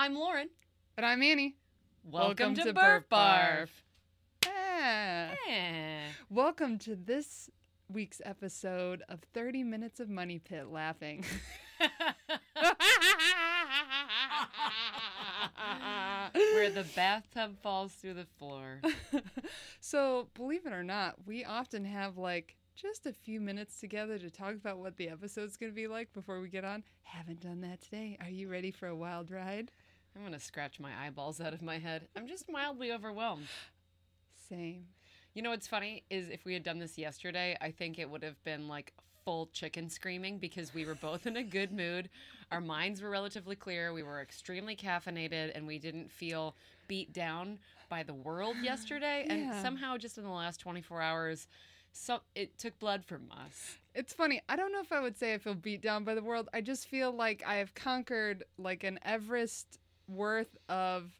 I'm Lauren. And I'm Annie. Welcome, Welcome to, to Burf Burf Barf. Ah. Eh. Welcome to this week's episode of 30 Minutes of Money Pit Laughing. Where the bathtub falls through the floor. so, believe it or not, we often have like just a few minutes together to talk about what the episode's going to be like before we get on. Haven't done that today. Are you ready for a wild ride? I'm gonna scratch my eyeballs out of my head. I'm just mildly overwhelmed. Same. You know what's funny is if we had done this yesterday, I think it would have been like full chicken screaming because we were both in a good mood. Our minds were relatively clear. We were extremely caffeinated and we didn't feel beat down by the world yesterday. And somehow, just in the last 24 hours, so it took blood from us. It's funny. I don't know if I would say I feel beat down by the world. I just feel like I have conquered like an Everest worth of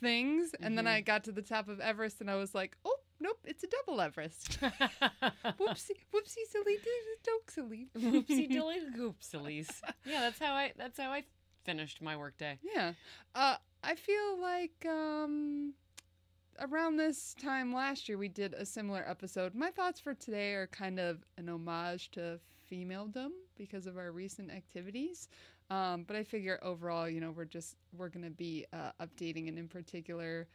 things. And then Mhm. I got to the top of Everest and I was like, oh, nope, it's a double Everest. whoopsie, whoopsie, silly, silly. Whoopsie dilly goopsies. Yeah, that's how I that's how I finished my workday. Yeah. Uh, I feel like um, around this time last year we did a similar episode. My thoughts for today are kind of an homage to femaledom because of our recent activities. Um, but I figure overall, you know, we're just we're gonna be uh, updating, and in particular,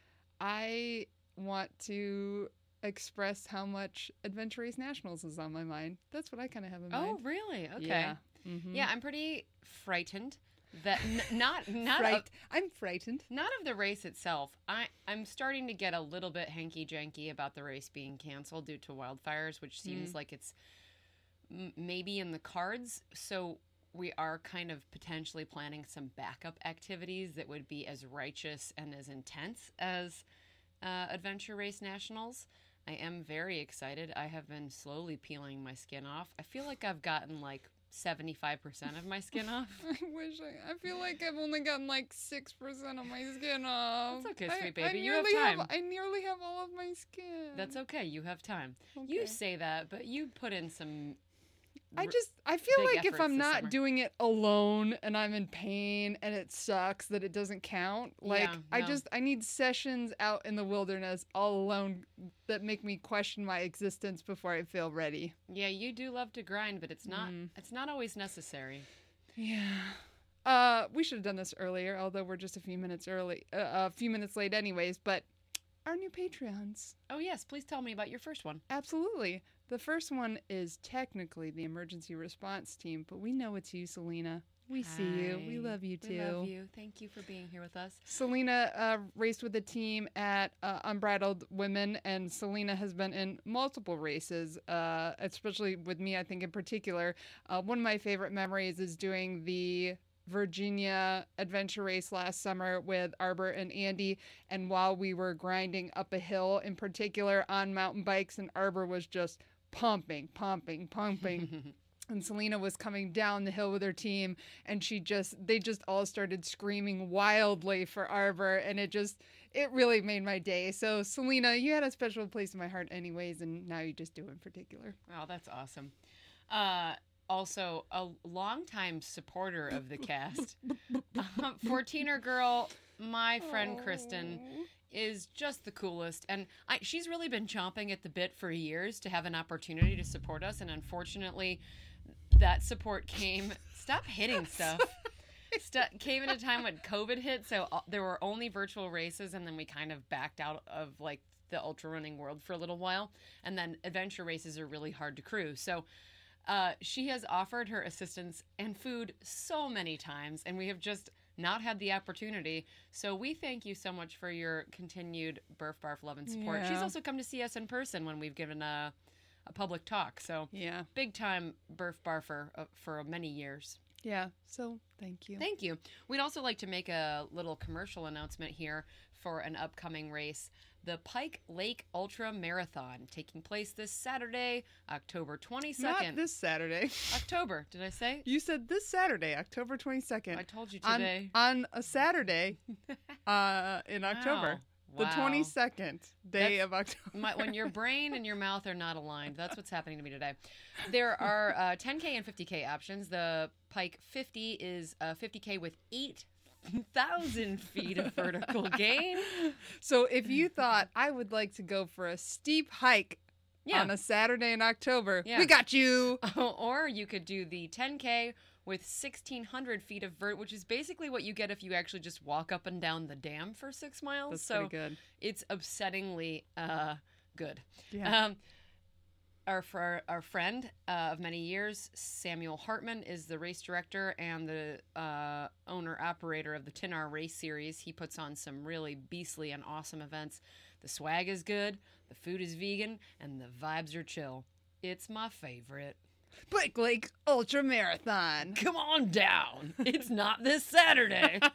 I want to express how much Adventure Race Nationals is on my mind. That's what I kind of have in Oh, mind. Oh, really? Okay. Yeah. Yeah, Mhm. I'm pretty frightened that n- not not Fright- of, I'm frightened. not of the race itself. I I'm starting to get a little bit hanky janky about the race being canceled due to wildfires, which seems like it's m- maybe in the cards. So we are kind of potentially planning some backup activities that would be as righteous and as intense as uh, Adventure Race Nationals. I am very excited. I have been slowly peeling my skin off. I feel like I've gotten like 75% of my skin off. I wish I. I feel like I've only gotten like six percent of my skin off. That's okay, I- sweet I baby. You have time. I nearly have all of my skin. That's okay. You have time. You say that, but you put in some. I just. I feel like if I'm not summer. doing it alone and I'm in pain and it sucks that it doesn't count. Like Yeah, I just. I need sessions out in the wilderness all alone that make me question my existence before I feel ready. Yeah, you do love to grind, but it's not. Mm. It's not always necessary. Yeah. Uh, we should have done this earlier, although we're just a few minutes early, uh, a few minutes late, anyways. But our new Patreons. Oh yes, please tell me about your first one. Absolutely. The first one is technically the emergency response team, but we know it's you, Selena. We see you. We love you too. We love you. Thank you for being here with us. Selena uh, raced with the team at uh, Unbridled Women, and Selena has been in multiple races, uh, especially with me, I think, in particular. Uh, one of my favorite memories is doing the Virginia adventure race last summer with Arbor and Andy. And while we were grinding up a hill, in particular on mountain bikes, and Arbor was just pumping, pumping, pumping and Selena was coming down the hill with her team and she just they just all started screaming wildly for Arbor and it just it really made my day. So Selena, you had a special place in my heart anyways and now you just do in particular. oh, that's awesome. Uh, also, a longtime supporter of the cast, um, 14er girl, my friend Kristen. Is just the coolest. And I, she's really been chomping at the bit for years to have an opportunity to support us. And unfortunately that support came stop hitting stuff. Stu- came at a time when covid hit. So uh, there were only virtual races and then we kind of backed out of like the ultra running world for a little while. And then adventure races are really hard to crew. So uh, she has offered her assistance and food so many times, and we have just not had the opportunity. So we thank you so much for your continued Burf Barf love and support. She's also come to see us in person when we've given a, a public talk. So Yeah. big time Burf Barfer uh, for many years. Yeah. So thank you. Thank you. We'd also like to make a little commercial announcement here for an upcoming race the Pike Lake Ultra Marathon, taking place this Saturday, October 22nd. Not this Saturday. October, did I say? You said this Saturday, October 22nd. I told you on, today. on a Saturday uh, in October. Wow. The 22nd day That's- of October. My, when your brain and your mouth are not aligned, that's what's happening to me today. There are uh, 10K and 50K options. The Pike 50 is uh, 50K with thousand feet of vertical gain. So if you thought I would like to go for a steep hike Yeah. on a Saturday in October, Yeah. we got you. or you could do the 10K with 1,600 feet of vert, which is basically what you get if you actually just walk up and down the dam for six miles. That's so good. it's upsettingly uh, good. Yeah. Um, our for our friend uh, of many years, Samuel Hartman, is the race director and the uh, owner operator of the Tinar Race Series. He puts on some really beastly and awesome events. The swag is good, the food is vegan, and the vibes are chill. It's my favorite. Blake Lake Ultra Marathon. Come on down. It's not this Saturday.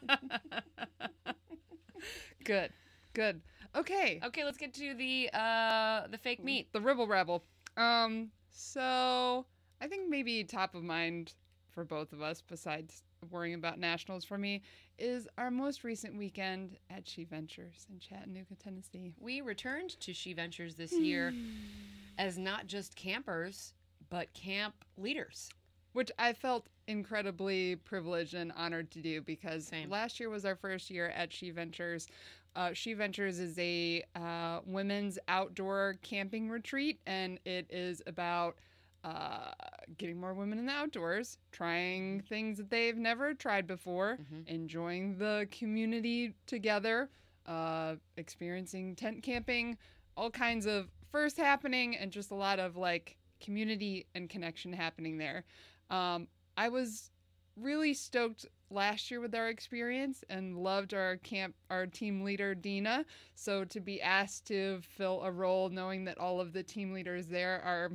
Good. Good. Okay. okay, let's get to the uh, the fake meat. The Ribble Rebel. Um, so I think maybe top of mind for both of us, besides worrying about nationals for me, is our most recent weekend at She Ventures in Chattanooga, Tennessee. We returned to She Ventures this year as not just campers, but camp leaders. Which I felt incredibly privileged and honored to do because Same. last year was our first year at She Ventures. Uh, she Ventures is a uh, women's outdoor camping retreat, and it is about uh, getting more women in the outdoors, trying things that they've never tried before, Mhm. enjoying the community together, uh, experiencing tent camping, all kinds of first happening, and just a lot of like community and connection happening there. Um, I was really stoked last year with our experience and loved our camp our team leader Dina so to be asked to fill a role knowing that all of the team leaders there are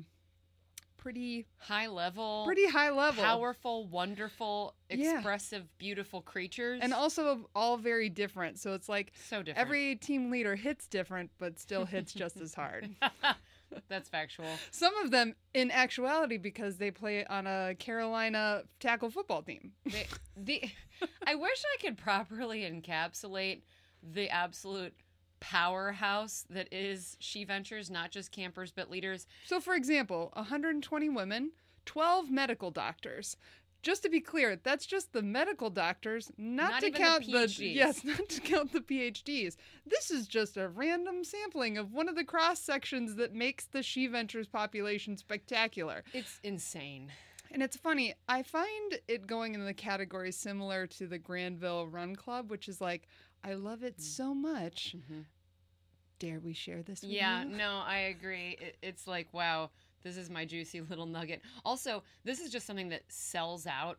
pretty High level, pretty high level powerful, wonderful, Yeah. expressive, beautiful creatures. and also all very different so it's like so different. every team leader hits different but still hits just as hard That's factual. some of them in actuality because they play on a Carolina tackle football team They, the, I wish I could properly encapsulate the absolute powerhouse that is She Ventures, not just campers but leaders. So, for example, 120 women, 12 medical doctors. Just to be clear, that's just the medical doctors, not, Not to the count the, PhDs. yes, not to count the PhDs. This is just a random sampling of one of the cross sections that makes the She Ventures population spectacular. It's insane. And it's funny, I find it going in the category similar to the Granville Run Club, which is like, I love it Mm. so much. Dare we share this with Yeah, you? no, I agree. It, it's like, wow, this is my juicy little nugget. Also, this is just something that sells out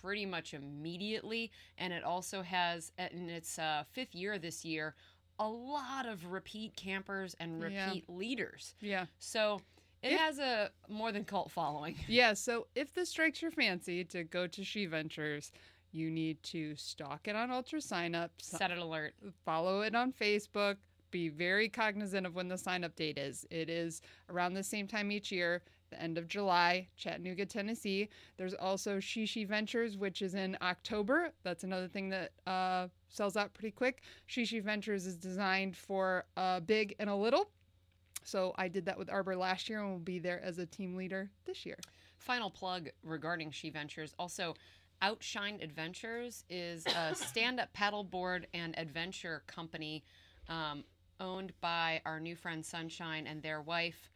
pretty much immediately, and it also has, in its uh, fifth year this year, a lot of repeat campers and Yeah. repeat leaders. Yeah. So it If- has a more than cult following. Yeah, so if this strikes your fancy to go to She Ventures, you need to stalk it on UltraSignup, Set it alert. follow it on Facebook, be very cognizant of when the sign up date is. It is around the same time each year, the end of July, Chattanooga, Tennessee. There's also She Ventures, which is in October. That's another thing that uh, sells out pretty quick. She Ventures is designed for a big and a little. So I did that with Arbor last year and will be there as a team leader this year. Final plug regarding She Ventures. Also, Outshine Adventures is a stand up paddleboard and adventure company um, owned by our new friend Sunshine and their wife.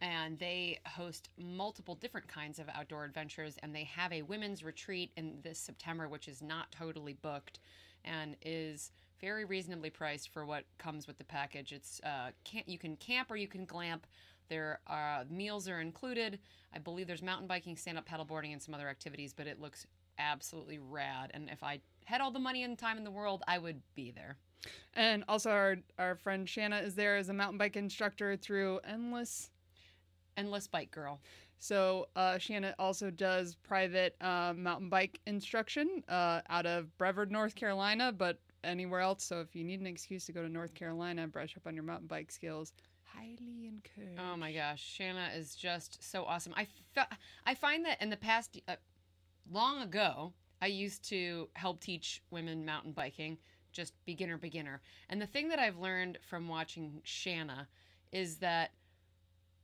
And they host multiple different kinds of outdoor adventures. And they have a women's retreat in this September, which is not totally booked and is very reasonably priced for what comes with the package. It's uh, can you can camp or you can glamp. There are meals are included. I believe there's mountain biking, stand up paddleboarding, and some other activities. But it looks absolutely rad. And if I had all the money and time in the world, I would be there. And also, our, our friend Shanna is there as a mountain bike instructor through Endless. Endless bike girl. So, uh, Shanna also does private uh, mountain bike instruction uh, out of Brevard, North Carolina, but anywhere else. So, if you need an excuse to go to North Carolina and brush up on your mountain bike skills, highly encouraged. Oh my gosh, Shanna is just so awesome. I, fe- I find that in the past, uh, long ago, I used to help teach women mountain biking, just beginner, beginner. And the thing that I've learned from watching Shanna is that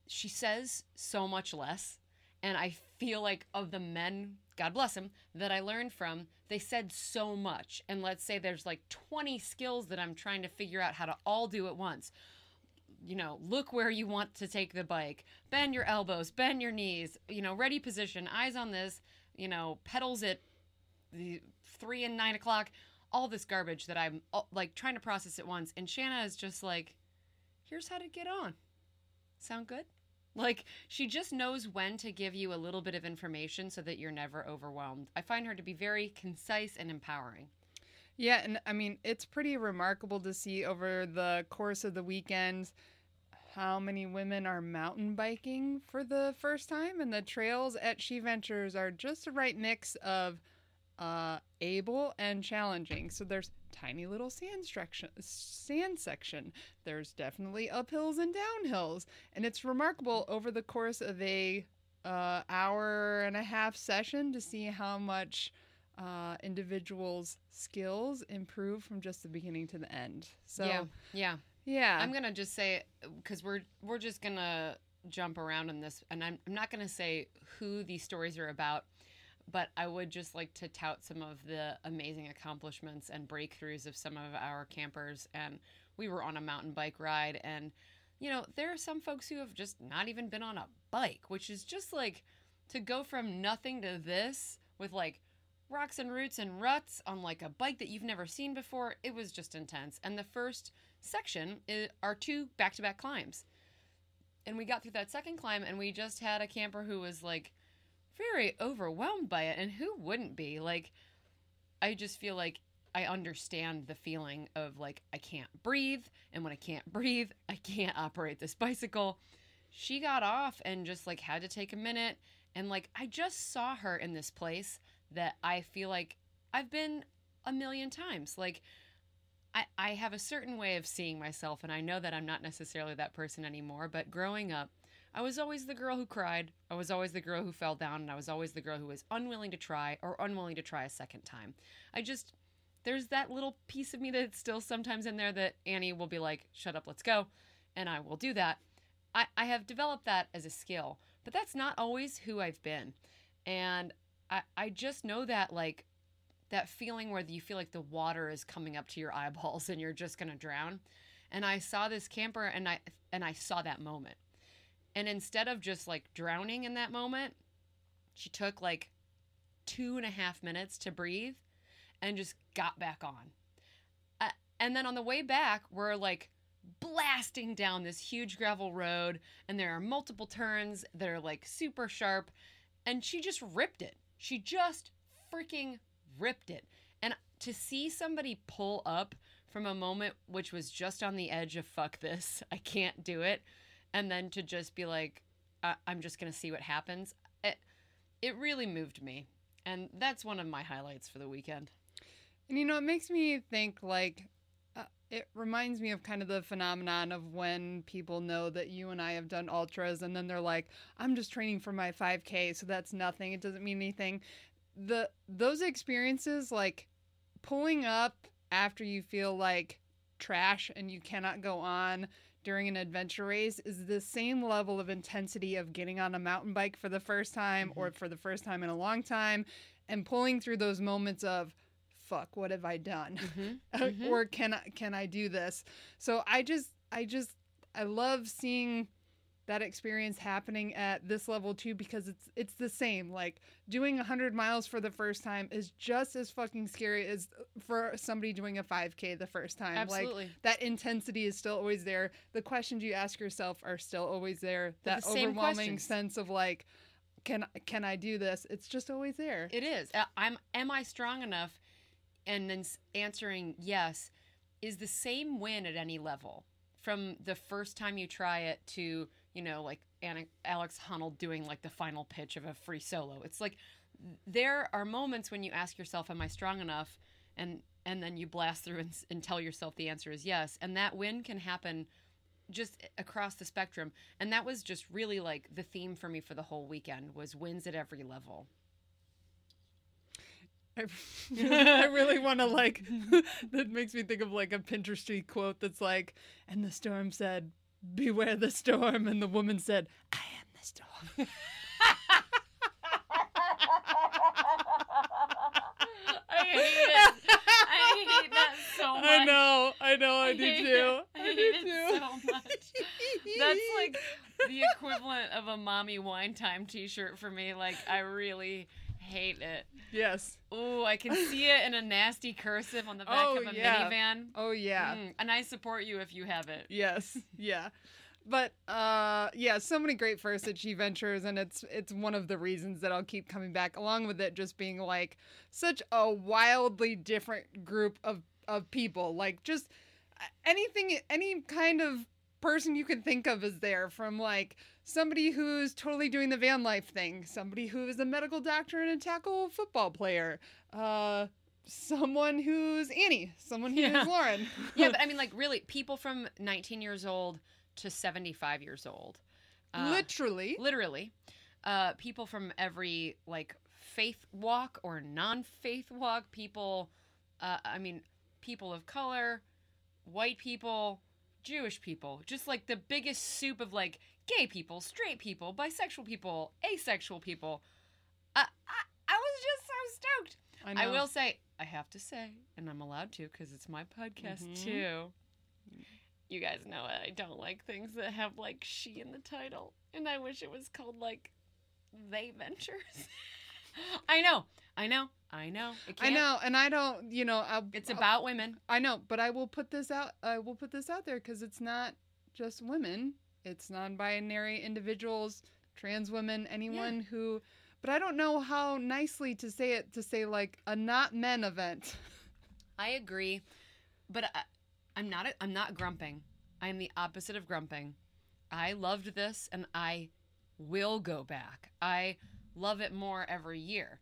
she says so much less. And I feel like of the men God bless them, that I learned from, they said so much. And let's say there's like 20 skills that I'm trying to figure out how to all do at once. You know, look where you want to take the bike, bend your elbows, bend your knees, you know, ready position, eyes on this, you know, pedals at the three and nine o'clock, all this garbage that I'm like trying to process at once. And Shanna is just like, here's how to get on. Sound good? Like, she just knows when to give you a little bit of information so that you're never overwhelmed. I find her to be very concise and empowering. Yeah, and I mean, it's pretty remarkable to see over the course of the weekend how many women are mountain biking for the first time, and the trails at She Ventures are just the right mix of uh, able and challenging. So there's tiny little sand section, sand section. There's definitely uphills and downhills, and it's remarkable over the course of a uh, hour and a half session to see how much uh, individuals' skills improve from just the beginning to the end. So yeah, yeah, yeah. I'm gonna just say because we're we're just gonna jump around in this, and I'm I'm not gonna say who these stories are about but I would just like to tout some of the amazing accomplishments and breakthroughs of some of our campers. And we were on a mountain bike ride, and you know, there are some folks who have just not even been on a bike, which is just like to go from nothing to this with like rocks and roots and ruts on like a bike that you've never seen before. It was just intense. And the first section are two back to back climbs. And we got through that second climb, and we just had a camper who was like, very overwhelmed by it and who wouldn't be? Like i just feel like i understand the feeling of like i can't breathe and when i can't breathe i can't operate this bicycle. She got off and just like had to take a minute and like i just saw her in this place that i feel like i've been a million times. Like I, I have a certain way of seeing myself and i know that i'm not necessarily that person anymore but growing up I was always the girl who cried. I was always the girl who fell down, and I was always the girl who was unwilling to try or unwilling to try a second time. I just, there's that little piece of me that's still sometimes in there that Annie will be like, shut up, let's go. And I will do that. I, I have developed that as a skill, but that's not always who I've been. And I, I just know that, like, that feeling where you feel like the water is coming up to your eyeballs and you're just going to drown. And I saw this camper and I and I saw that moment and instead of just like drowning in that moment, she took like two and a half minutes to breathe and just got back on. Uh, and then on the way back, we're like blasting down this huge gravel road, and there are multiple turns that are like super sharp. And she just ripped it. She just freaking ripped it. And to see somebody pull up from a moment which was just on the edge of fuck this, I can't do it and then to just be like I- i'm just gonna see what happens. It, it really moved me and that's one of my highlights for the weekend. And you know it makes me think like uh, it reminds me of kind of the phenomenon of when people know that you and I have done ultras and then they're like I'm just training for my 5k so that's nothing. It doesn't mean anything. The those experiences like pulling up after you feel like trash and you cannot go on during an adventure race is the same level of intensity of getting on a mountain bike for the first time mm-hmm. or for the first time in a long time and pulling through those moments of fuck what have i done mm-hmm. mm-hmm. or can i can i do this so i just i just i love seeing that experience happening at this level too because it's it's the same. Like doing 100 miles for the first time is just as fucking scary as for somebody doing a 5k the first time. Absolutely. like that intensity is still always there. The questions you ask yourself are still always there. That the overwhelming sense of like can can I do this? It's just always there. It is. I'm am I strong enough? And then answering yes is the same win at any level. From the first time you try it to you know, like Anna, Alex Honnold doing like the final pitch of a free solo. It's like there are moments when you ask yourself, "Am I strong enough?" and and then you blast through and, and tell yourself the answer is yes. And that win can happen just across the spectrum. And that was just really like the theme for me for the whole weekend was wins at every level. I, really want to like that makes me think of like a Pinterest quote that's like, and the storm said, beware the storm. And the woman said, I am the storm. I hate it. I hate that so much. I know. I know. I, I do too. I, I hate do it too. so much. That's like the equivalent of a mommy wine time T-shirt for me. Like I really hate it. yes. Oh, I can see it in a nasty cursive on the back Oh, of a yeah. minivan. Oh yeah. Mm, and I support you if you have it. Yes. Yeah. But uh yeah, so many great first at She Ventures and it's it's one of the reasons that I'll keep coming back along with it just being like such a wildly different group of of people. Like just uh, anything any kind of person you can think of is there from like somebody who's totally doing the van life thing, somebody who is a medical doctor and a tackle football player, uh someone who's Annie, someone who's Yeah. Lauren. Yeah, but I mean, like, really, people from 19 years old to 75 years old. Uh, literally. literally. Uh, people from every, like, faith walk or non faith walk. People, uh, I mean, people of color, white people, Jewish people. Just like the biggest soup of, like, gay people, straight people, bisexual people, asexual people. Uh, I, I was just so stoked. I, know. will say, I have to say, and I'm allowed to because it's my podcast Mhm. too. You guys know it. I don't like things that have like she in the title, and I wish it was called like they ventures. I know, I know, I know. I know, and I don't, you know, I, It's about women. I know, but I will put this out. I will put this out there because it's not just women. It's non-binary individuals, trans women, anyone who. But I don't know how nicely to say it. To say like a not men event. I agree, but I, I'm not. I'm not grumping. I am the opposite of grumping. I loved this, and I will go back. I love it more every year.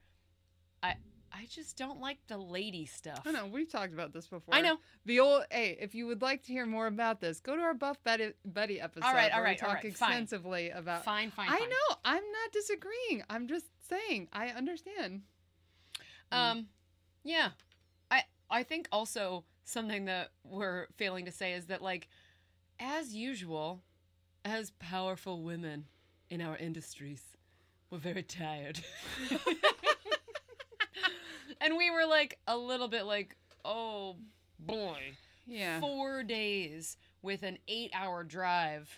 I I just don't like the lady stuff. I know we've talked about this before. I know. the old. Hey, if you would like to hear more about this, go to our Buff Betty, Betty episode. All right, all where we all talk right, fine. extensively about. Fine, fine. I fine. know. I'm not disagreeing. I'm just saying. I understand. Mm. Um, yeah, I I think also something that we're failing to say is that like, as usual, as powerful women in our industries, we're very tired, and we were like a little bit like, oh boy, Yeah. four days with an eight-hour drive,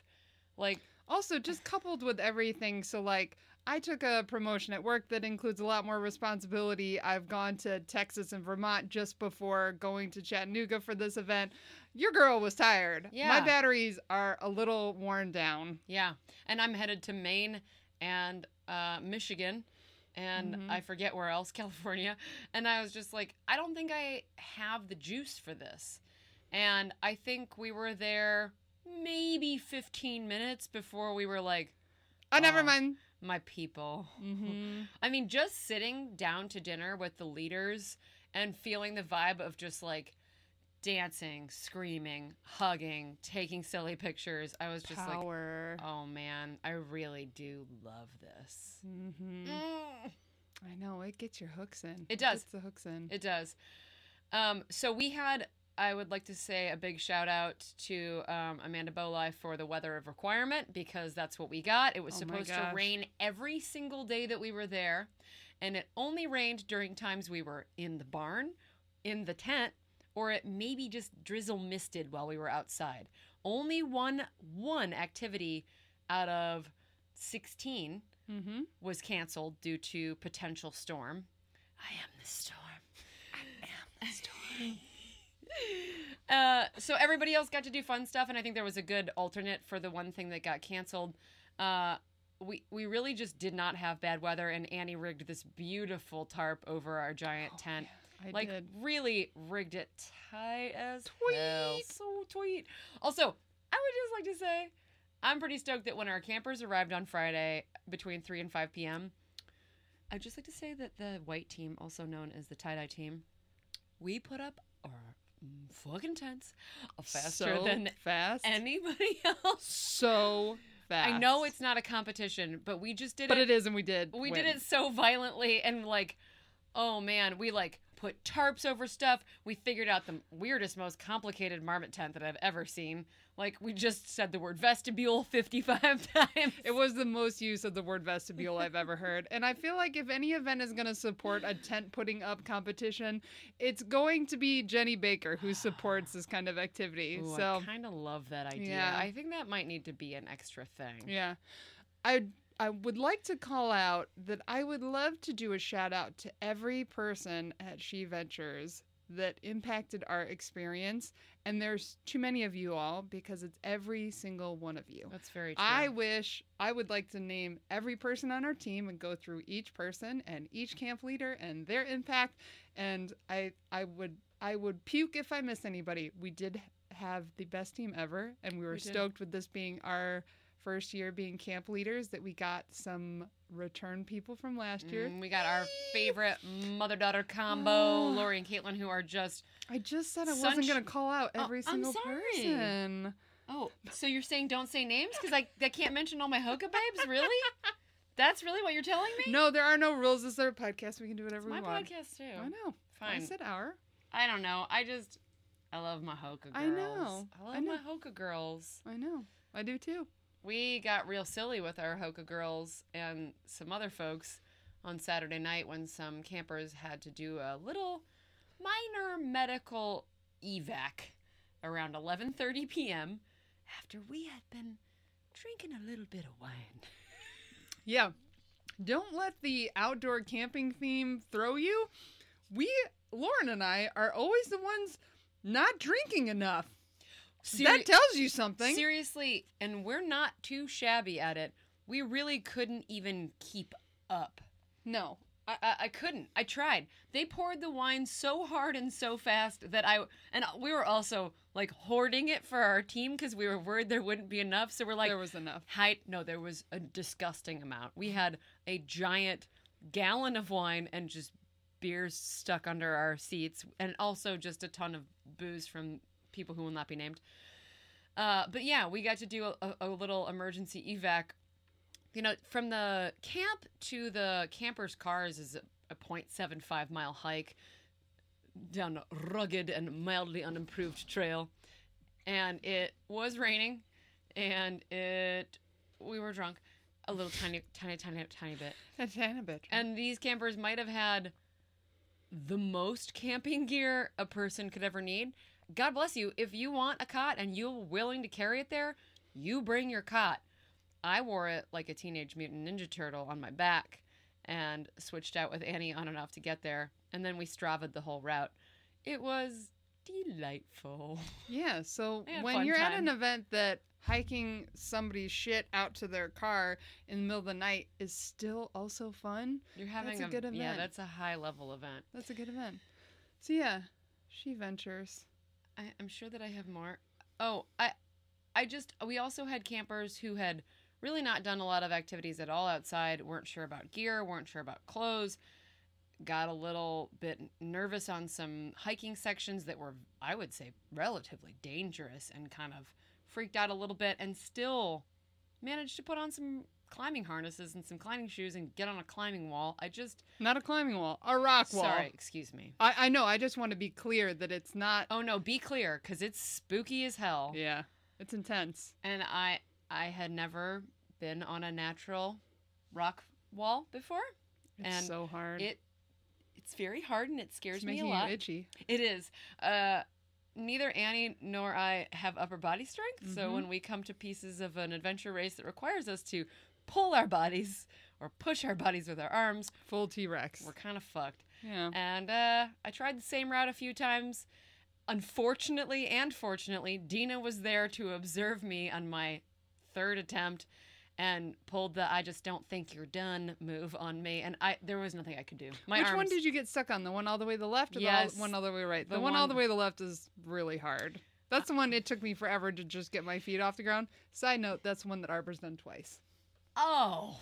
like. Also, just coupled with everything, so like I took a promotion at work that includes a lot more responsibility. I've gone to Texas and Vermont just before going to Chattanooga for this event. Your girl was tired. Yeah. My batteries are a little worn down. Yeah, and I'm headed to Maine and uh, Michigan, and Mhm. I forget where else, California. And I was just like, I don't think I have the juice for this. And I think we were there maybe 15 minutes before we were like, Oh, never mind. my people. Mm-hmm. I mean, just sitting down to dinner with the leaders and feeling the vibe of just like dancing, screaming, hugging, taking silly pictures. I was just like, Oh man, I really do love this. mm-hmm. Mm, I know it gets your hooks in. It does. Gets the hooks in. it does. Um, so we had, I would like to say a big shout out to um, Amanda Bolai for the weather of requirement because that's what we got. It was Oh supposed to rain every single day that we were there, and it only rained during times we were in the barn, in the tent, or it maybe just drizzle misted while we were outside. Only one one activity out of 16 mm-hmm. was canceled due to potential storm. I am the storm. I am the storm. uh, so everybody else got to do fun stuff, and I think there was a good alternate for the one thing that got canceled. Uh, we we really just did not have bad weather, and Annie rigged this beautiful tarp over our giant tent. I like did. really rigged it tight as Tweet. hell. So tweet. Also, I would just like to say, I'm pretty stoked that when our campers arrived on Friday between 3 and 5 p.m., I'd just like to say that the white team, also known as the tie dye team, we put up our fucking tents faster so than fast. anybody else. so fast. I know it's not a competition, but we just did but it. it is, and we did. we win. did it so violently and like, oh man, we like put tarps over stuff. We figured out the weirdest, most complicated marmot tent that I've ever seen. Like we just said the word vestibule 55 times. It was the most use of the word vestibule I've ever heard. And I feel like if any event is going to support a tent putting up competition, it's going to be Jenny Baker who supports this kind of activity. Ooh, so, I kind of love that idea. Yeah. I think that might need to be an extra thing. yeah. I I would like to call out that I would love to do a shout out to every person at She Ventures that impacted our experience. And there's too many of you all because it's every single one of you. That's very true. I wish I would like to name every person on our team and go through each person and each camp leader and their impact. And I I would I would puke if I miss anybody. We did have the best team ever, and we were We stoked with this being our first year being camp leaders that we got some return people from last year. Mm, we got our favorite mother daughter combo, Oh. Lori and Caitlin, who are just. I just said I wasn't going to call out Oh, every I'm single sorry. person. Oh, so you're saying don't say names because I, I can't mention all my Hoka babes? Really? That's really what you're telling me? No, there are no rules. This is our podcast. We can do whatever my we want. My podcast too. I know. Fine. I said our. I don't know. I just I love my Hoka girls. I know. I love I know. my Hoka girls. I know. I do too. We got real silly with our Hoka girls and some other folks on Saturday night when some campers had to do a little minor medical evac around 11:30 p.m. after we had been drinking a little bit of wine. Yeah. Don't let the outdoor camping theme throw you. We, Lauren and I, are always the ones not drinking enough. That tells you something. Seriously, and we're not too shabby at it. We really couldn't even keep up. no. I, I, I couldn't. I tried. They poured the wine so hard and so fast that I and we were also like hoarding it for our team because we were worried there wouldn't be enough. So we're like, there was enough. height. No, there was a disgusting amount. We had a giant gallon of wine and just beers stuck under our seats, and also just a ton of booze from people who will not be named. Uh, but yeah, we got to do a, a, little emergency evac. You know, from the camp to the campers' cars is a, a 0.75 mile hike down a rugged and mildly unimproved trail, and it was raining, and it we were drunk a little tiny, tiny, tiny, tiny bit. A tiny bit. And these campers might have had the most camping gear a person could ever need. God bless you. If you want a cot and you're willing to carry it there, you bring your cot. I wore it like a teenage mutant ninja turtle on my back and switched out with Annie on and off to get there. And then we Stravaed the whole route. It was delightful. yeah. So a when you're at an event that hiking somebody's shit out to their car in the middle of the night is still also fun, You're having a good event. Yeah, that's a high level event. that's a good event. So yeah, she ventures. I, I'm sure that I have more. Oh, I, I just we also had campers who had really not done a lot of activities at all outside. weren't sure about gear, weren't sure about clothes. Got a little bit nervous on some hiking sections that were, I would say, relatively dangerous, and kind of freaked out a little bit, and still managed to put on some climbing harnesses and some climbing shoes and get on a climbing wall. I just Not a climbing wall, a rock wall. sorry, excuse me. I, I know. I just want to be clear that it's not. Oh no, be clear, because it's spooky as hell. Yeah, it's intense. and I I had never been on a natural rock wall before. It's And so hard. It it's very hard and it scares it's me a lot. you itchy. It is. Uh, neither Annie nor I have upper body strength, so Mhm. when we come to pieces of an adventure race that requires us to pull our bodies or push our bodies with our arms, Full T Rex. we're kind of fucked. Yeah. And uh, I tried the same route a few times. Unfortunately and fortunately, Dina was there to observe me on my third attempt and pulled the "I just don't think you're done" move on me, and I there was nothing I could do. My Which arms, one did you get stuck on? The one all the way to the left or Yes. the one all the way right? The, The one, all the way to the left is really hard. That's the one it took me forever to just get my feet off the ground. Side note, that's the one that Arbor's done twice. Oh,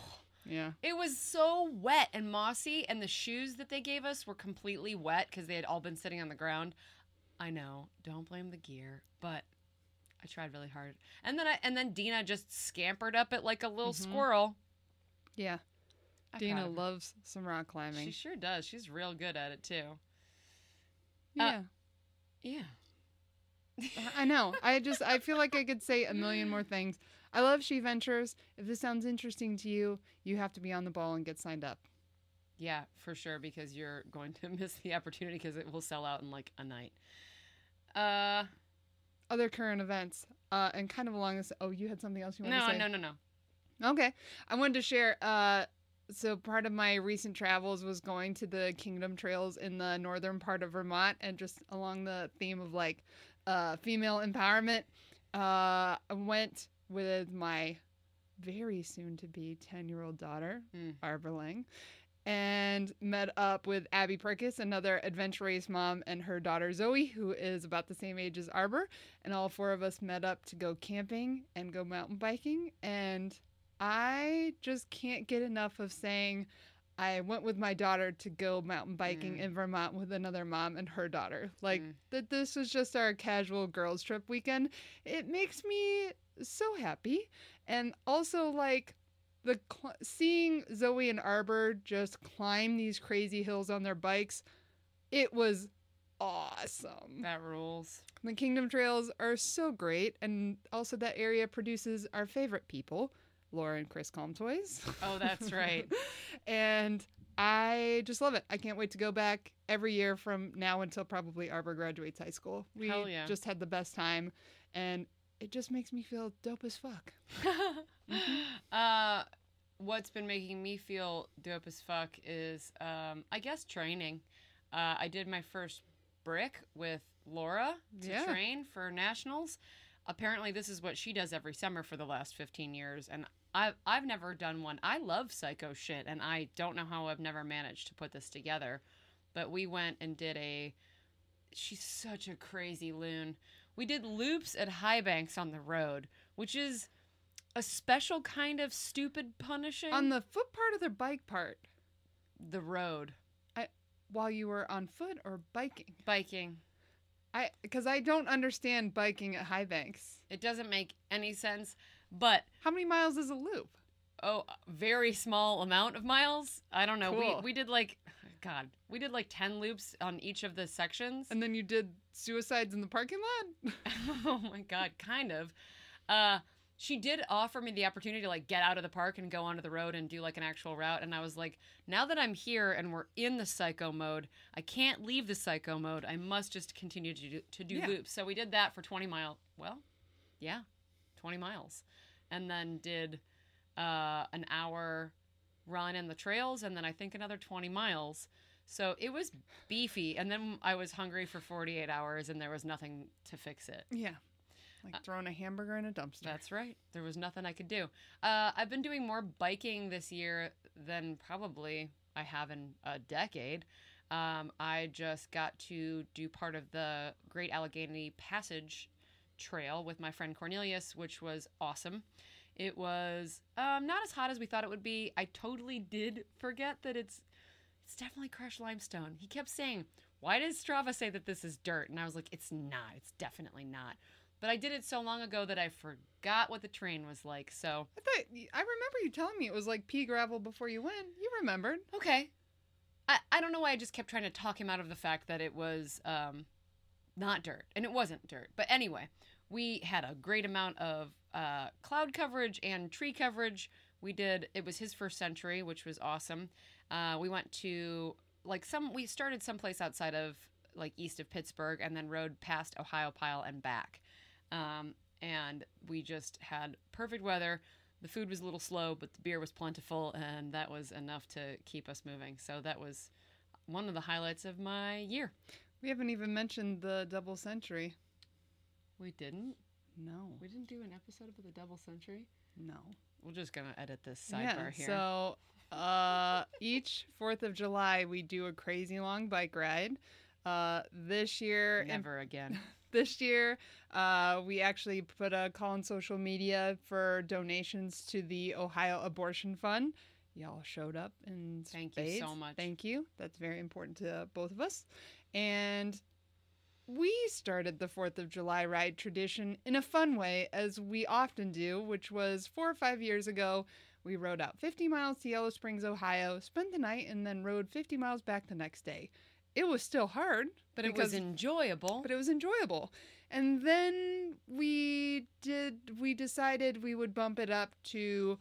Yeah. it was so wet and mossy, and the shoes that they gave us were completely wet because they had all been sitting on the ground. I know, don't blame the gear, but I tried really hard. And then I and then Dina just scampered up it like a little Mhm. squirrel. Yeah. I'm Dina loves some rock climbing. She sure does. She's real good at it too. Yeah. Yeah. I know. I just I feel like I could say a million more things. I love She Ventures. If this sounds interesting to you, you have to be on the ball and get signed up. Yeah, for sure, because you're going to miss the opportunity because it will sell out in like a night. Uh, Other current events, uh, and kind of along this. Oh, you had something else you wanted no, to say? no, no, no. Okay. I wanted to share uh so part of my recent travels was going to the Kingdom Trails in the northern part of Vermont and just along the theme of like uh female empowerment. Uh I went with my very soon to be 10-year-old daughter, Mm. Arbor Lang, and met up with Abby Perkis, another adventure race mom, and her daughter Zoe, who is about the same age as Arbor. And all four of us met up to go camping and go mountain biking. And I just can't get enough of saying I went with my daughter to go mountain biking Mm. in Vermont with another mom and her daughter. Like Mm. that this was just our casual girls trip weekend. It makes me so happy. And also like the cl- seeing Zoe and Arbor just climb these crazy hills on their bikes, it was awesome. That rules. The Kingdom Trails are so great, and also that area produces our favorite people, Laura and Chris Calm Toys. Oh, that's right. and I just love it. I can't wait to go back every year from now until probably Arbor graduates high school. We Hell yeah. just had the best time, and it just makes me feel dope as fuck. uh, what's been making me feel dope as fuck is, um, I guess, training. Uh, I did my first brick with Laura to Yeah. train for nationals. Apparently, this is what she does every summer for the last 15 years, and I've, I've never done one. I love psycho shit, and I don't know how I've never managed to put this together. But we went and did a. She's such a crazy loon. We did loops at high banks on the road, which is a special kind of stupid punishing On the foot part of their bike part, the road I while you were on foot or biking. biking. I because I don't understand biking at high banks. It doesn't make any sense, but How many miles is a loop? oh, very small amount of miles. I don't know. Cool. We we did like God, we did like 10 loops on each of the sections. And then you did suicides in the parking lot? oh my god, kind of. Uh she did offer me the opportunity to like get out of the park and go onto the road and do like an actual route and I was like, now that I'm here and we're in the psycho mode, I can't leave the psycho mode. I must just continue to do to do Yeah. loops. So we did that for 20 mile. Well, yeah, 20 miles. And then did uh an hour run in the trails and then I think another 20 miles. So it was beefy and then I was hungry for 48 hours and there was nothing to fix it. yeah. Like throwing a hamburger in a dumpster. That's right. There was nothing I could do. Uh, I've been doing more biking this year than probably I have in a decade. Um, I just got to do part of the Great Allegheny Passage Trail with my friend Cornelius, which was awesome. It was um, not as hot as we thought it would be. I totally did forget that it's it's definitely crushed limestone. He kept saying, "Why does Strava say that this is dirt?" And I was like, "It's not. It's definitely not." But I did it so long ago that I forgot what the terrain was like. So, I thought I remember you telling me it was like pea gravel before you went. You remembered. okay. I, I don't know why I just kept trying to talk him out of the fact that it was um, not dirt. And it wasn't dirt. But anyway, we had a great amount of uh, cloud coverage and tree coverage. We did, it was his first century, which was awesome. Uh, we went to, like, some, we started someplace outside of, like, east of Pittsburgh and then rode past Ohiopyle and back. Um, and we just had perfect weather. The food was a little slow, but the beer was plentiful, and that was enough to keep us moving. So that was one of the highlights of my year. We haven't even mentioned the double century. We didn't. No. We didn't do an episode of the double century. No. We're just gonna edit this sidebar yeah, here. So uh each 4th of July we do a crazy long bike ride. Uh this year in Never again. this year uh, we actually put a call on social media for donations to the ohio abortion fund y'all showed up and Thank you so much. thank you that's very important to both of us and we started the fourth of july ride tradition in a fun way as we often do which was four or five years ago we rode out 50 miles to yellow springs ohio spent the night and then rode 50 miles back the next day it was still hard. But it was enjoyable. but it was enjoyable. And then we did we decided we would bump it up to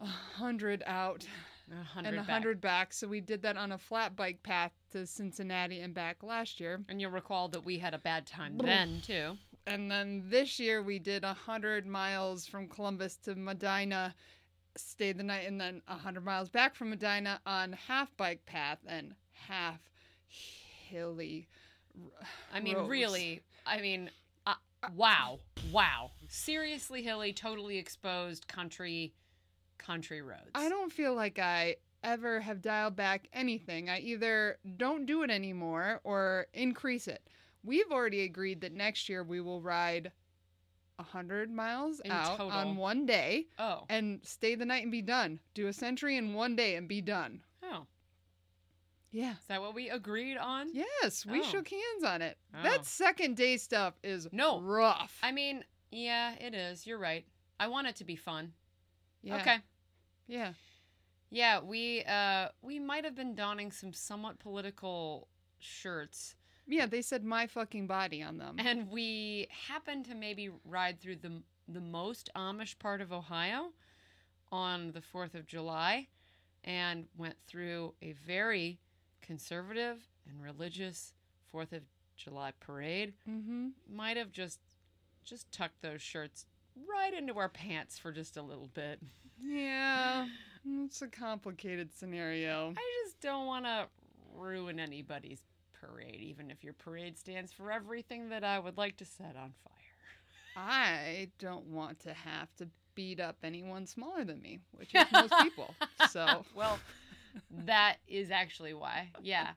a hundred out a hundred and a back. hundred back. So we did that on a flat bike path to Cincinnati and back last year. And you'll recall that we had a bad time then too. And then this year we did a hundred miles from Columbus to Medina, stayed the night, and then a hundred miles back from Medina on half bike path and half hilly. I mean, roads. really. I mean, uh, wow, wow. Seriously hilly, totally exposed country, country roads. I don't feel like I ever have dialed back anything. I either don't do it anymore or increase it. We've already agreed that next year we will ride 100 miles In out total. on one day Oh, and stay the night and be done. Do a century in one day and be done. oh. Yeah. Is that what we agreed on? Yes, we Oh. shook hands on it. Oh. That second day stuff is No. rough. I mean, yeah, it is. You're right. I want it to be fun. yeah. Okay. Yeah. Yeah, we uh we might have been donning some somewhat political shirts Yeah, they said my fucking body on them. and we happened to maybe ride through the the most Amish part of Ohio on the 4th of July and went through a very conservative and religious 4th of July parade. mm-hmm. Might have just just tucked those shirts right into our pants for just a little bit. Yeah. It's a complicated scenario. I just don't want to ruin anybody's parade, even if your parade stands for everything that I would like to set on fire. I don't want to have to beat up anyone smaller than me, which is most people. So, well, that is actually why. Yeah.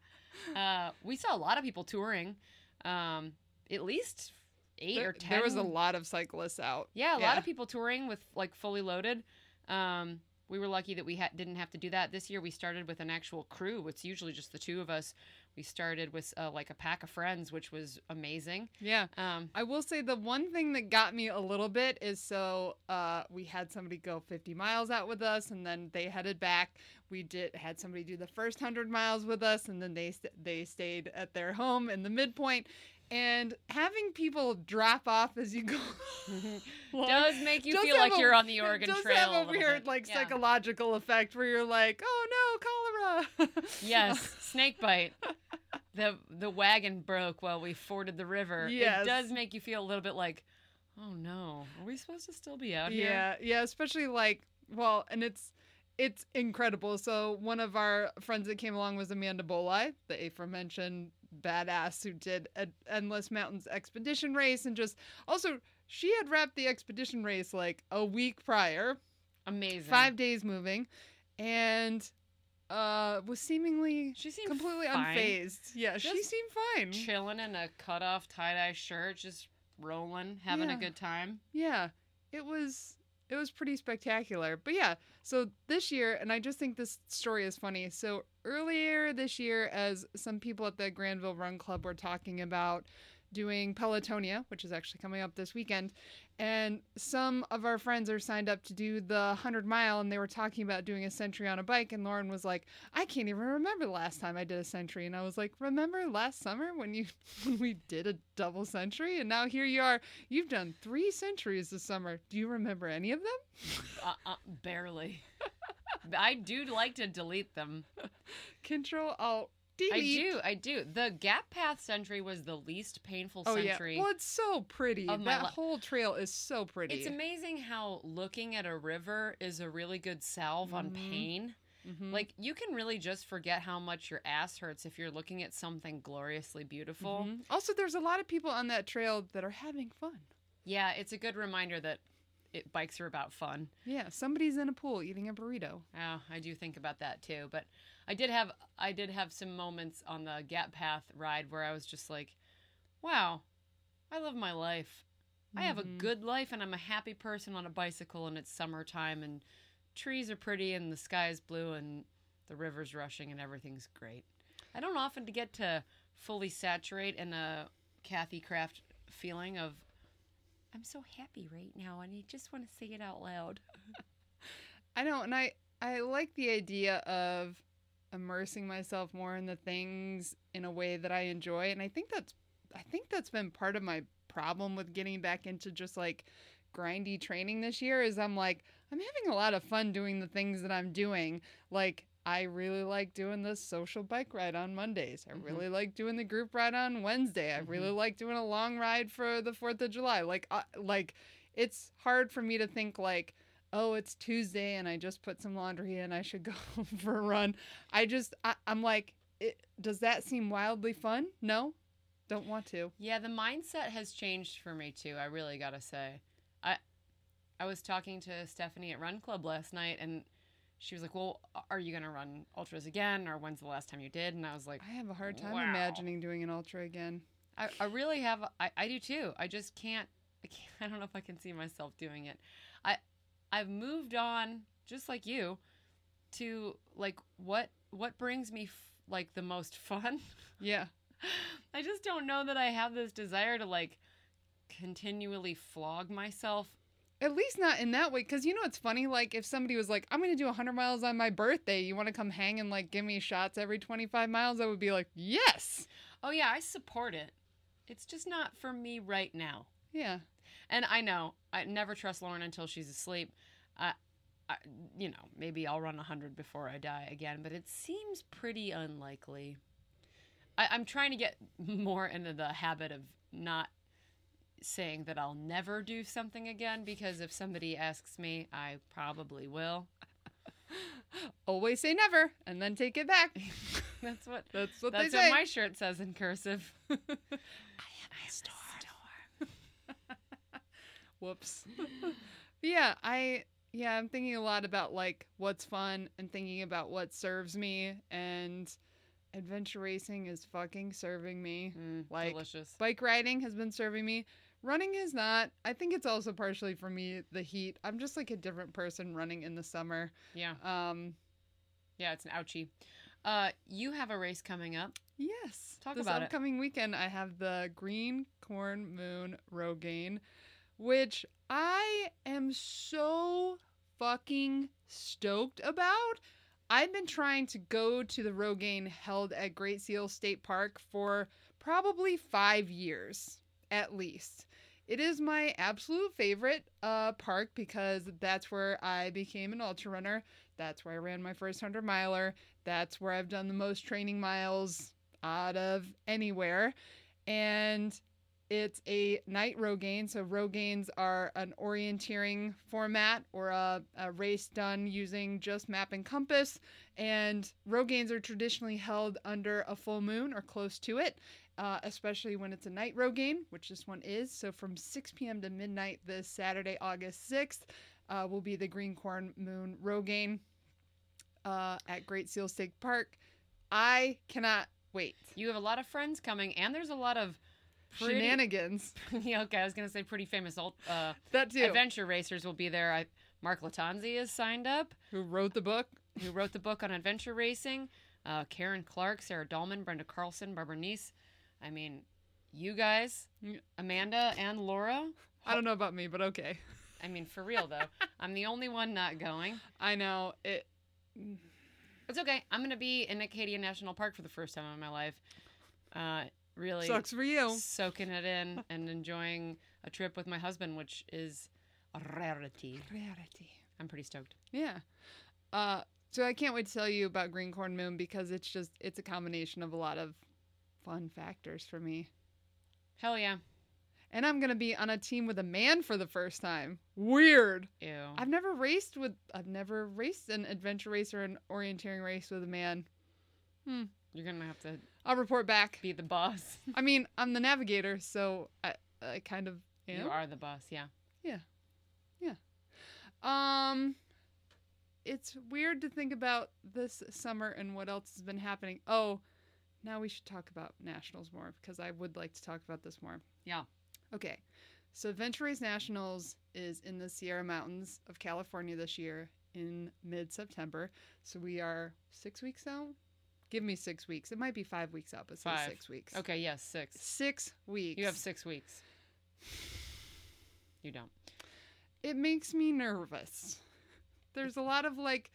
Uh, we saw a lot of people touring, um, at least eight there, or ten. there was a lot of cyclists out. Yeah, a lot of people touring with like fully loaded. Um, we were lucky that we ha- didn't have to do that this year. We started with an actual crew. It's usually just the two of us. We started with uh, like a pack of friends, which was amazing. Yeah. Um, I will say the one thing that got me a little bit is so uh, we had somebody go 50 miles out with us, and then they headed back. We did had somebody do the first hundred miles with us, and then they st- they stayed at their home in the midpoint. And having people drop off as you go along does make you does feel like a- you're on the Oregon does Trail. have a a weird bit. like Yeah. psychological effect where you're like, oh no, cholera. Yes, snake bite. The the wagon broke while we forded the river. Yes. It does make you feel a little bit like, oh no, are we supposed to still be out here? yeah, yeah, especially like well, and it's it's incredible. So one of our friends that came along was Amanda Bolai, the aforementioned badass who did an endless mountains expedition race, and just also she had wrapped the expedition race like a week prior, Amazing. five days moving, and uh was seemingly She seemed completely fine. unfazed. Yeah, she seemed fine. chilling in a cut off tie dye shirt, just rolling, having Yeah. a good time. Yeah, it was it was pretty spectacular. But yeah, so this year, and I just think this story is funny. So earlier this year, as some people at the Granville Run Club were talking about doing Pelotonia, which is actually coming up this weekend, and some of our friends are signed up to do the 100 mile, and they were talking about doing a century on a bike, and Lauren was like, "I can't even remember the last time I did a century," and I was like, "Remember last summer when you when we did a double century, and now here you are." You've done three centuries this summer. Do you remember any of them? Uh, uh, barely. I do like to delete them. Control Alt I do. I do. The Gap Path Century was the least painful Oh century. yeah. Well, it's so pretty. That li- whole trail is so pretty. It's amazing how looking at a river is a really good salve on Mhm. pain. Mhm. Like you can really just forget how much your ass hurts if you're looking at something gloriously beautiful. Mhm. Also, there's a lot of people on that trail that are having fun. Yeah, it's a good reminder that it, bikes are about fun. Yeah, somebody's in a pool eating a burrito. Yeah, I do think about that too. But I did have I did have some moments on the Gap Path ride where I was just like, "Wow, I love my life. I have a Mhm. good life, and I'm a happy person on a bicycle, and it's summertime, and trees are pretty, and the sky is blue, and the river's rushing, and everything's great. I don't often get to fully saturate in a Kathy Kraft feeling of, I'm so happy right now, and I just want to say it out loud. I know, and I I like the idea of immersing myself more in the things in a way that I enjoy. And I think that's I think that's been part of my problem with getting back into just like grindy training this year is I'm like I'm having a lot of fun doing the things that I'm doing. Like I really like doing the social bike ride on Mondays. I Mhm. really like doing the group ride on Wednesday. I really like doing a long ride for the 4th of July. Like uh, like it's hard for me to think like oh it's Tuesday and I just put some laundry in. I should go for a run. I just I, I'm like it, does that seem wildly fun? No. Don't want to. Yeah, the mindset has changed for me too. I really gotta say, I I was talking to Stephanie at Run Club last night, and she was like, "Well, are you gonna run ultras again, or when's the last time you did?" And I was like, I have a hard time Wow. imagining doing an ultra again. I, I really have. I, I do too. I just can't. I can't. I don't know if I can see myself doing it. I've moved on, just like you, to like what what brings me f- like the most fun. Yeah. I just don't know that I have this desire to like continually flog myself. At least not in that way, because you know it's funny. Like if somebody was like, "I'm going to do 100 miles on my birthday. You want to come hang and like give me shots every 25 miles?" I would be like, "Yes, Oh yeah, I support it. It's just not for me right now. yeah." And I know I never trust Lauren until she's asleep. I, I you know, maybe I'll run 100 before I die again, but it seems pretty unlikely. I, I'm trying to get more into the habit of not saying that I'll never do something again because if somebody asks me, I probably will. Always say never, and then take it back. That's what That's what that's they what say. my shirt says in cursive. I am a store. Whoops. Yeah, I yeah, I'm thinking a lot about like what's fun and thinking about what serves me and adventure racing is fucking serving me. Mm, Like, delicious. Bike riding has been serving me. Running is not. I think it's also partially for me the heat. I'm just like a different person running in the summer. Yeah. Um Yeah, it's an ouchie. Uh, you have a race coming up. yes. Talk this about it. upcoming weekend I have the Green Corn Moon Rogaine, which I am so fucking stoked about. I've been trying to go to the Rogaine held at Great Seal State Park for probably five years at least. It is my absolute favorite uh, park because that's where I became an ultra runner. That's where I ran my first 100 miler. That's where I've done the most training miles out of anywhere. And it's a night Rogaine. So Rogaines are an orienteering format or a, a race done using just map and compass. And Rogaines are traditionally held under a full moon or close to it, uh, especially when it's a night Rogaine, which this one is. So from 6 p.m. to midnight this Saturday, August 6th, uh, will be the Green Corn Moon Rogaine uh, at Great Seal State Park. I cannot wait. You have a lot of friends coming, and there's a lot of pretty, Shenanigans. yeah, okay, I was gonna say pretty famous ult- uh, That too. adventure racers will be there. I, Mark Lattanzi is signed up, Who wrote the book? who wrote the book on adventure racing. Uh, Karen Clark, Sarah Dahlman, Brenda Carlson, Barbara Neese. I mean, you guys, Amanda and Laura. I don't know about me, but okay. I mean, for real though, I'm the only one not going. I know it. It's okay. I'm gonna be in Acadia National Park for the first time in my life. Uh, really Sucks for you. soaking it in and enjoying a trip with my husband, which is a rarity. Reality. I'm pretty stoked. Yeah. Uh, so I can't wait to tell you about Green Corn Moon because it's just it's a combination of a lot of fun factors for me. Hell yeah. And I'm gonna be on a team with a man for the first time. Weird. Ew. I've never raced with I've never raced an adventure race or an orienteering race with a man. Hmm. You're gonna have to I'll report back. be the boss. I mean, I'm the navigator, so I I kind of am. You are the boss. Yeah. Yeah. Yeah. Um, it's weird to think about this summer and what else has been happening. Oh, now we should talk about nationals more because I would like to talk about this more. Yeah. Okay, so Adventure Race Nationals is in the Sierra Mountains of California this year in mid-September. So we are six weeks out. Give me six weeks. It might be five weeks out, but Five. six weeks. Okay. Yes. Six. Six weeks. You have six weeks. You don't. it makes me nervous. There's a lot of like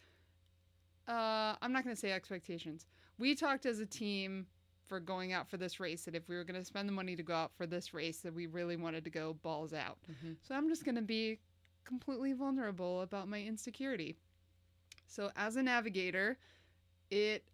uh, I'm not going to say expectations. We talked as a team for going out for this race that if we were going to spend the money to go out for this race, that we really wanted to go balls out. Mhm. So I'm just going to be completely vulnerable about my insecurity. So as a navigator, it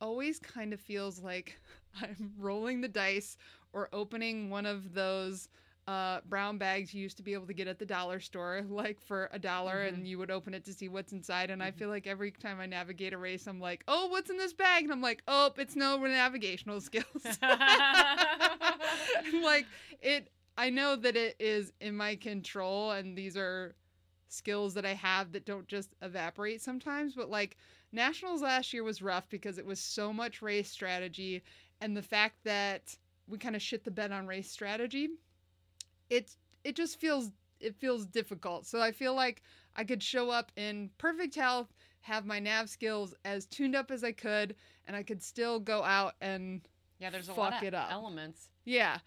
always kind of feels like I'm rolling the dice or opening one of those uh, brown bags you used to be able to get at the dollar store, like for a dollar, Mhm. and you would open it to see what's inside. And I Mhm. feel like every time I navigate a race, I'm like, oh, what's in this bag? And I'm like, oh, it's no navigational skills. like it I know that it is in my control and these are skills that I have that don't just evaporate sometimes, but like Nationals last year was rough because it was so much race strategy and the fact that we kind of shit the bed on race strategy. It it just feels it feels difficult. So I feel like I could show up in perfect health, have my nav skills as tuned up as I could, and I could still go out and yeah, there's a Fuck lot of it up. elements. yeah.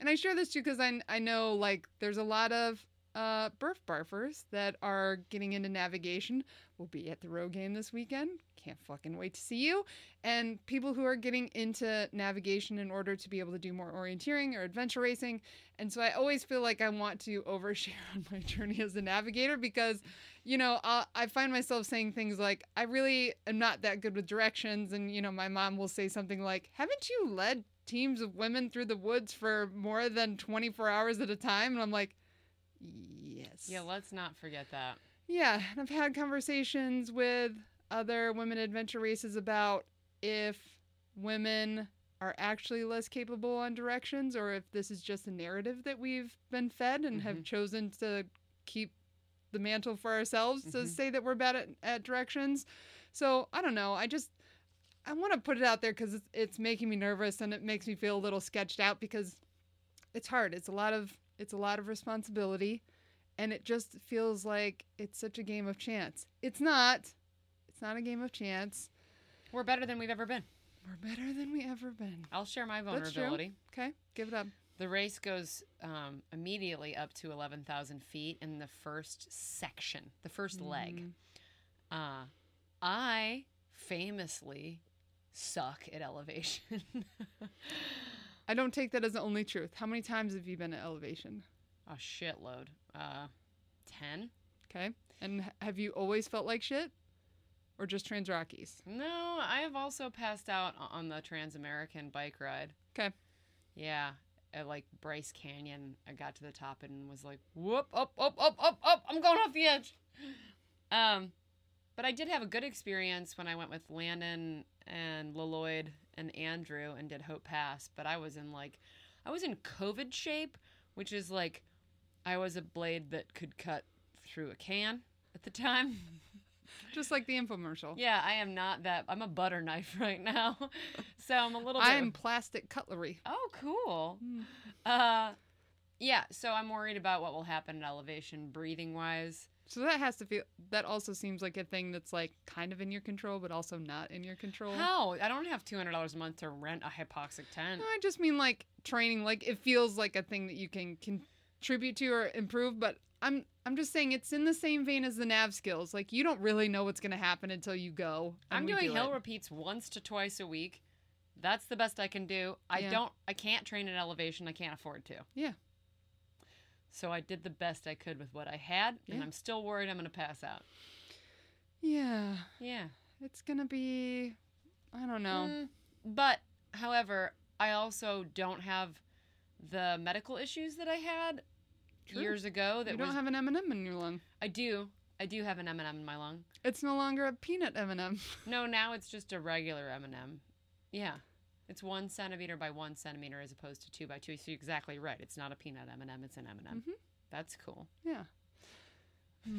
And I share this too because I, I know like there's a lot of uh, birth barfers that are getting into navigation. We'll be at the Rogaine this weekend. Can't fucking wait to see you. And people who are getting into navigation in order to be able to do more orienteering or adventure racing. And so I always feel like I want to overshare on my journey as a navigator because, you know, i I find myself saying things like, I really am not that good with directions. And, you know, my mom will say something like, Haven't you led teams of women through the woods for more than 24 hours at a time? And I'm like, Yes. Yeah, let's not forget that. Yeah, and I've had conversations with other women adventure races about if women are actually less capable on directions or if this is just a narrative that we've been fed and have Mhm. chosen to keep the mantle for ourselves to Mhm. say that we're bad at, at directions. So I don't know. I just I want to put it out there because it's, it's making me nervous and it makes me feel a little sketched out because it's hard. It's a lot of it's a lot of responsibility and it just feels like it's such a game of chance. It's not. It's not a game of chance. We're better than we've ever been. We're better than we ever been. I'll share my vulnerability. Okay, give it up. The race goes um, immediately up to 11,000 feet in the first section, the first leg. Mm, Uh, I famously suck at elevation. I don't take that as the only truth. How many times have you been at elevation? A shitload. Uh, 10? Okay, and have you always felt like shit, or just Trans Rockies? No, I have also passed out on the Trans American bike ride. Okay. Yeah. At like Bryce Canyon, I got to the top and was like, whoop, up, up, up, up, up, I'm going off the edge. Um, but I did have a good experience when I went with Landon and Lloyd and Andrew and did Hope Pass. But I was in like, I was in COVID shape, which is like, I was a blade that could cut through a can at the time. Just like the infomercial. Yeah, I am not that. I'm a butter knife right now, so I'm a little. Bit I'm plastic cutlery. Oh, cool. Mm. Uh, yeah. So I'm worried about what will happen at elevation, breathing wise. So that has to feel. That also seems like a thing that's like kind of in your control, but also not in your control. How? I don't have two hundred dollars a month to rent a hypoxic tent. No, I just mean like training. Like it feels like a thing that you can contribute to or improve. But I'm I'm just saying it's in the same vein as the nav skills. Like you don't really know what's going to happen until you go. I'm doing do hill it. repeats once to twice a week. That's the best I can do. I Yeah. don't. I can't train at elevation. I can't afford to. Yeah. So I did the best I could with what I had, and I'm still worried I'm going to pass out. Yeah, Yeah. it's gonna be. I don't know. Mm, but, however, I also don't have the medical issues that I had True. years ago. That you don't was have an M&M in your lung. I do. I do have an M&M in my lung. It's no longer a peanut M&M. No, now it's just a regular M&M. Yeah. It's one centimeter by one centimeter as opposed to two by two. So you're exactly right. It's not a peanut M&M. It's an M&M. Mhm. That's cool. Yeah.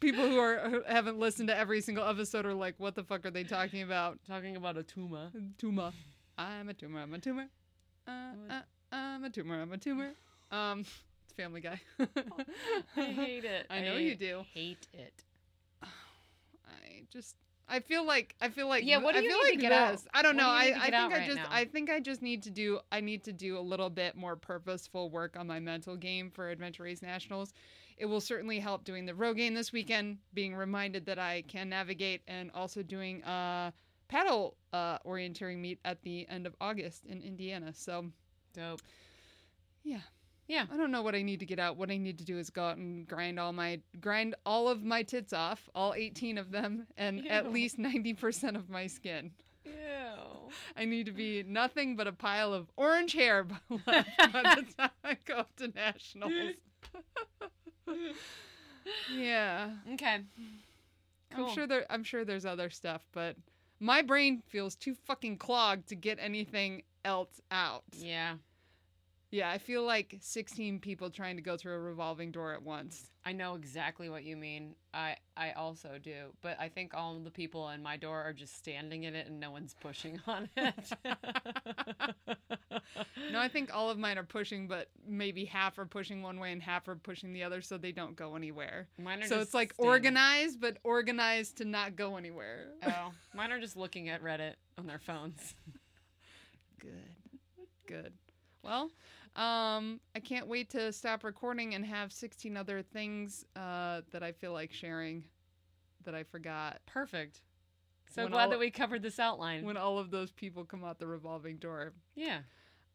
People who are who haven't listened to every single episode are like, "What the fuck are they talking about?" Talking about a tumor. Tumor. I'm a tumor. I'm a tumor. Uh, uh, I'm a tumor. I'm a tumor. Um, it's Family Guy. I hate it. I know you do. Hate it. I just I feel like I feel like Yeah, what do I you feel need to like get out? I don't What know. you I, I think I right just now? I think I just need to do I need to do a little bit more purposeful work on my mental game for Adventure Race Nationals. It will certainly help doing the Rogaine this weekend, being reminded that I can navigate, and also doing a paddle uh, orienteering meet at the end of August in Indiana. So Dope. yeah. Yeah. I don't know what I need to get out. What I need to do is go out and grind all my grind all of my tits off, all 18 of them, and at least 90% of my skin. Ew. I need to be nothing but a pile of orange hair by the time I go up to nationals. yeah. Okay. Cool. I'm sure there I'm sure there's other stuff, but my brain feels too fucking clogged to get anything else out. Yeah. Yeah, I feel like 16 people trying to go through a revolving door at once. I know exactly what you mean. I I also do, but I think all of the people in my door are just standing in it and no one's pushing on it. No, I think all of mine are pushing, but maybe half are pushing one way and half are pushing the other, so they don't go anywhere. Mine are So just it's like standing. organized, but organized to not go anywhere. Oh, mine are just looking at Reddit on their phones. Good. Good. Well, um, I can't wait to stop recording and have 16 other things uh, that I feel like sharing that I forgot Perfect. So When glad all- that we covered this outline. when all of those people come out the revolving door. yeah.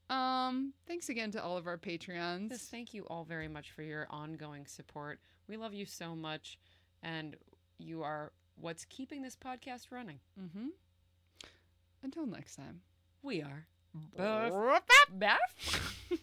Um, thanks again to all of our Patreons. Yes, thank you all very much for your ongoing support. We love you so much, and you are what's keeping this podcast running. mm-hmm. Until next time. We are. Bye. Bath.